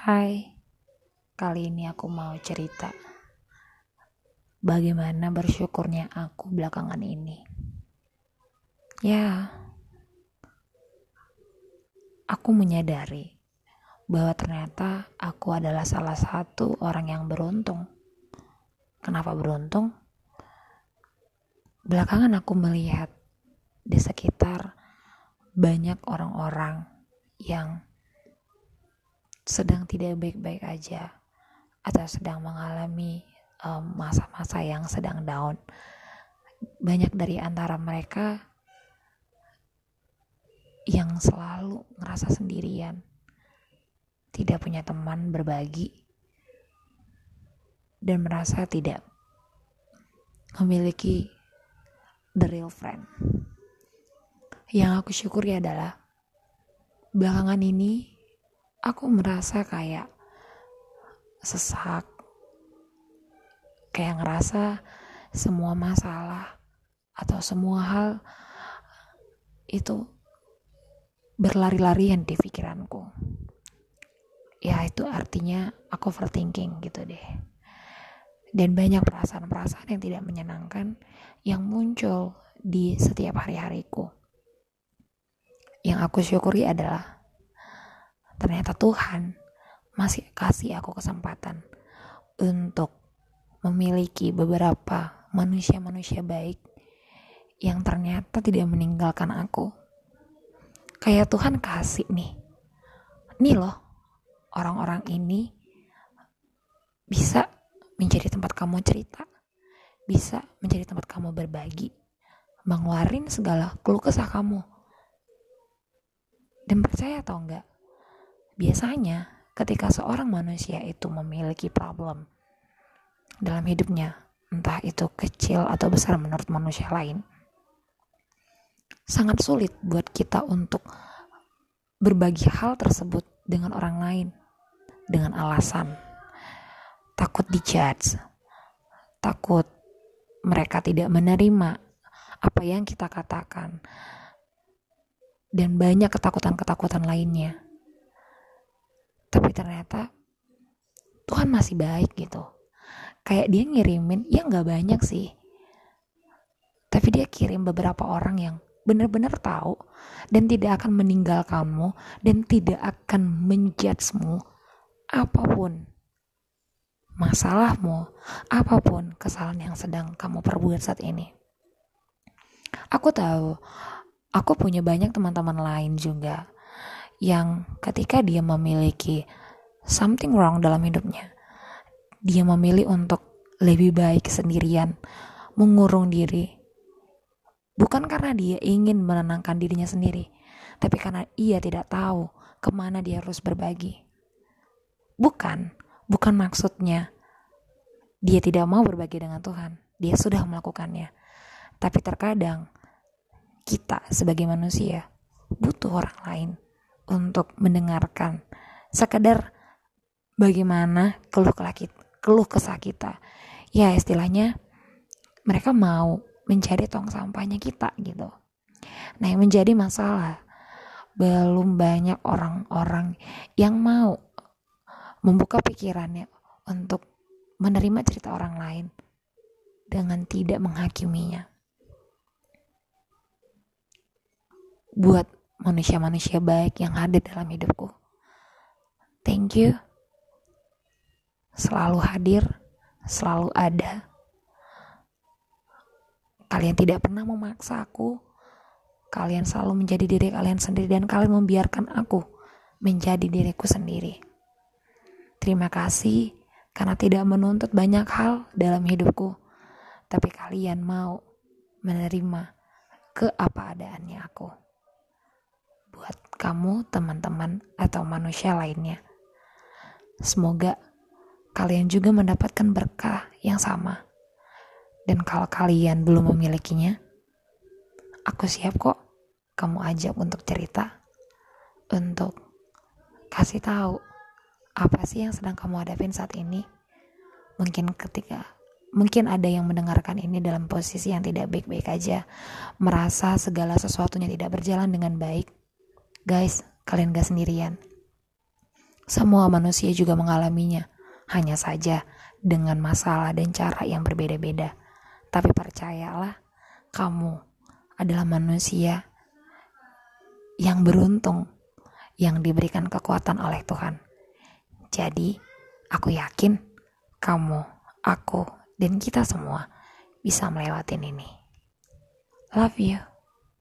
Hai, kali ini aku mau cerita bagaimana bersyukurnya aku belakangan ini. Ya, aku menyadari bahwa ternyata aku adalah salah satu orang yang beruntung. Kenapa beruntung? Belakangan aku melihat di sekitar banyak orang-orang yang sedang tidak baik-baik aja atau sedang mengalami masa-masa um, yang sedang down. Banyak dari antara mereka yang selalu ngerasa sendirian, tidak punya teman berbagi, dan merasa tidak memiliki the real friend. Yang aku syukuri adalah belakangan ini aku merasa kayak sesak kayak ngerasa semua masalah atau semua hal itu berlari-larian di pikiranku. Ya itu artinya aku overthinking gitu deh. Dan banyak perasaan-perasaan yang tidak menyenangkan yang muncul di setiap hari-hariku. Yang aku syukuri adalah ternyata Tuhan masih kasih aku kesempatan untuk memiliki beberapa manusia-manusia baik yang ternyata tidak meninggalkan aku. Kayak Tuhan kasih nih. Nih loh, orang-orang ini bisa menjadi tempat kamu cerita, bisa menjadi tempat kamu berbagi, mengeluarin segala keluh kesah kamu. Dan percaya atau enggak, Biasanya, ketika seorang manusia itu memiliki problem dalam hidupnya, entah itu kecil atau besar menurut manusia lain, sangat sulit buat kita untuk berbagi hal tersebut dengan orang lain dengan alasan. Takut dijudge, takut mereka tidak menerima apa yang kita katakan, dan banyak ketakutan-ketakutan lainnya tapi ternyata Tuhan masih baik gitu. Kayak dia ngirimin ya nggak banyak sih. Tapi dia kirim beberapa orang yang benar-benar tahu dan tidak akan meninggal kamu dan tidak akan menjudgemu apa pun masalahmu apa pun kesalahan yang sedang kamu perbuat saat ini. Aku tahu aku punya banyak teman-teman lain juga yang ketika dia memiliki something wrong dalam hidupnya, dia memilih untuk lebih baik sendirian, mengurung diri. Bukan karena dia ingin menenangkan dirinya sendiri, tapi karena ia tidak tahu ke mana dia harus berbagi. Bukan, bukan maksudnya dia tidak mau berbagi dengan Tuhan. Dia sudah melakukannya. Tapi terkadang kita sebagai manusia butuh orang lain untuk mendengarkan. Sekedar bagaimana keluh kelakit keluh kesah kita. Ya istilahnya mereka mau mencari tong sampahnya kita gitu. Nah yang menjadi masalah belum banyak orang-orang yang mau membuka pikirannya untuk menerima cerita orang lain dengan tidak menghakiminya. Buat manusia-manusia baik yang hadir dalam hidupku. Thank you. Selalu hadir, selalu ada. Kalian tidak pernah memaksa aku. Kalian selalu menjadi diri kalian sendiri dan kalian membiarkan aku menjadi diriku sendiri. Terima kasih karena tidak menuntut banyak hal dalam hidupku, tapi kalian mau menerima ke apa adaannya aku buat kamu, teman-teman, atau manusia lainnya. Semoga kalian juga mendapatkan berkah yang sama. Dan kalau kalian belum memilikinya, aku siap kok kamu ajak untuk cerita, untuk kasih tahu apa sih yang sedang kamu hadapin saat ini. Mungkin ketika mungkin ada yang mendengarkan ini dalam posisi yang tidak baik-baik aja, merasa segala sesuatunya tidak berjalan dengan baik, Guys, kalian gak sendirian. Semua manusia juga mengalaminya, hanya saja dengan masalah dan cara yang berbeda-beda. Tapi percayalah, kamu adalah manusia yang beruntung yang diberikan kekuatan oleh Tuhan. Jadi, aku yakin kamu, aku, dan kita semua bisa melewatin ini. Love you.